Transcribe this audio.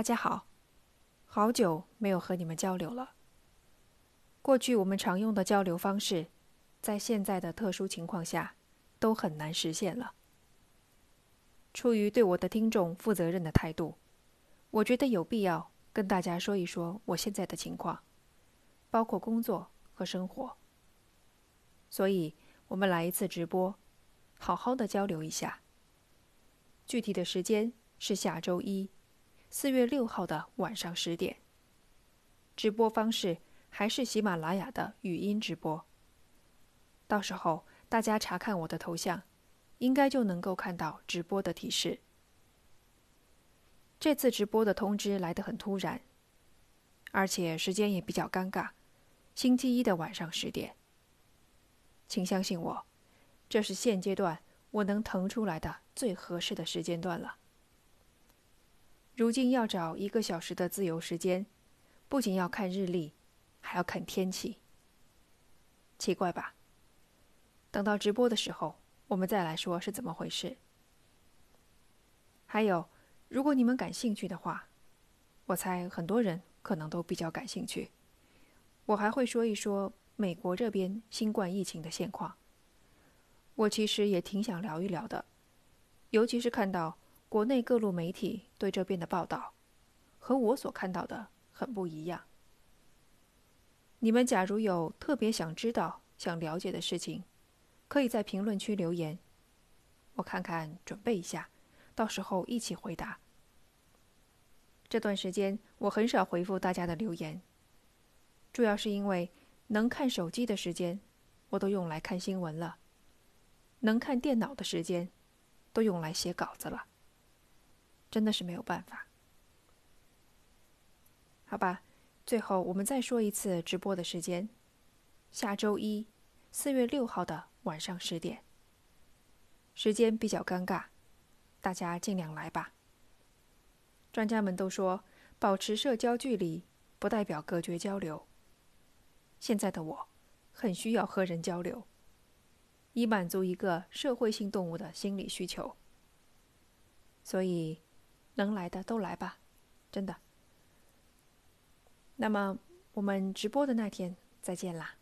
大家好，好久没有和你们交流了。过去我们常用的交流方式，在现在的特殊情况下，都很难实现了。出于对我的听众负责任的态度，我觉得有必要跟大家说一说我现在的情况，包括工作和生活。所以，我们来一次直播，好好的交流一下。具体的时间是下周一。四月六号的晚上十点，直播方式还是喜马拉雅的语音直播。到时候大家查看我的头像，应该就能够看到直播的提示。这次直播的通知来得很突然，而且时间也比较尴尬，星期一的晚上十点。请相信我，这是现阶段我能腾出来的最合适的时间段了。如今要找一个小时的自由时间，不仅要看日历，还要看天气。奇怪吧？等到直播的时候，我们再来说是怎么回事。还有，如果你们感兴趣的话，我猜很多人可能都比较感兴趣。我还会说一说美国这边新冠疫情的现况。我其实也挺想聊一聊的，尤其是看到。国内各路媒体对这边的报道，和我所看到的很不一样。你们假如有特别想知道、想了解的事情，可以在评论区留言，我看看准备一下，到时候一起回答。这段时间我很少回复大家的留言，主要是因为能看手机的时间，我都用来看新闻了；能看电脑的时间，都用来写稿子了。真的是没有办法，好吧。最后，我们再说一次直播的时间：下周一，四月六号的晚上十点。时间比较尴尬，大家尽量来吧。专家们都说，保持社交距离不代表隔绝交流。现在的我，很需要和人交流，以满足一个社会性动物的心理需求。所以。能来的都来吧，真的。那么我们直播的那天再见啦。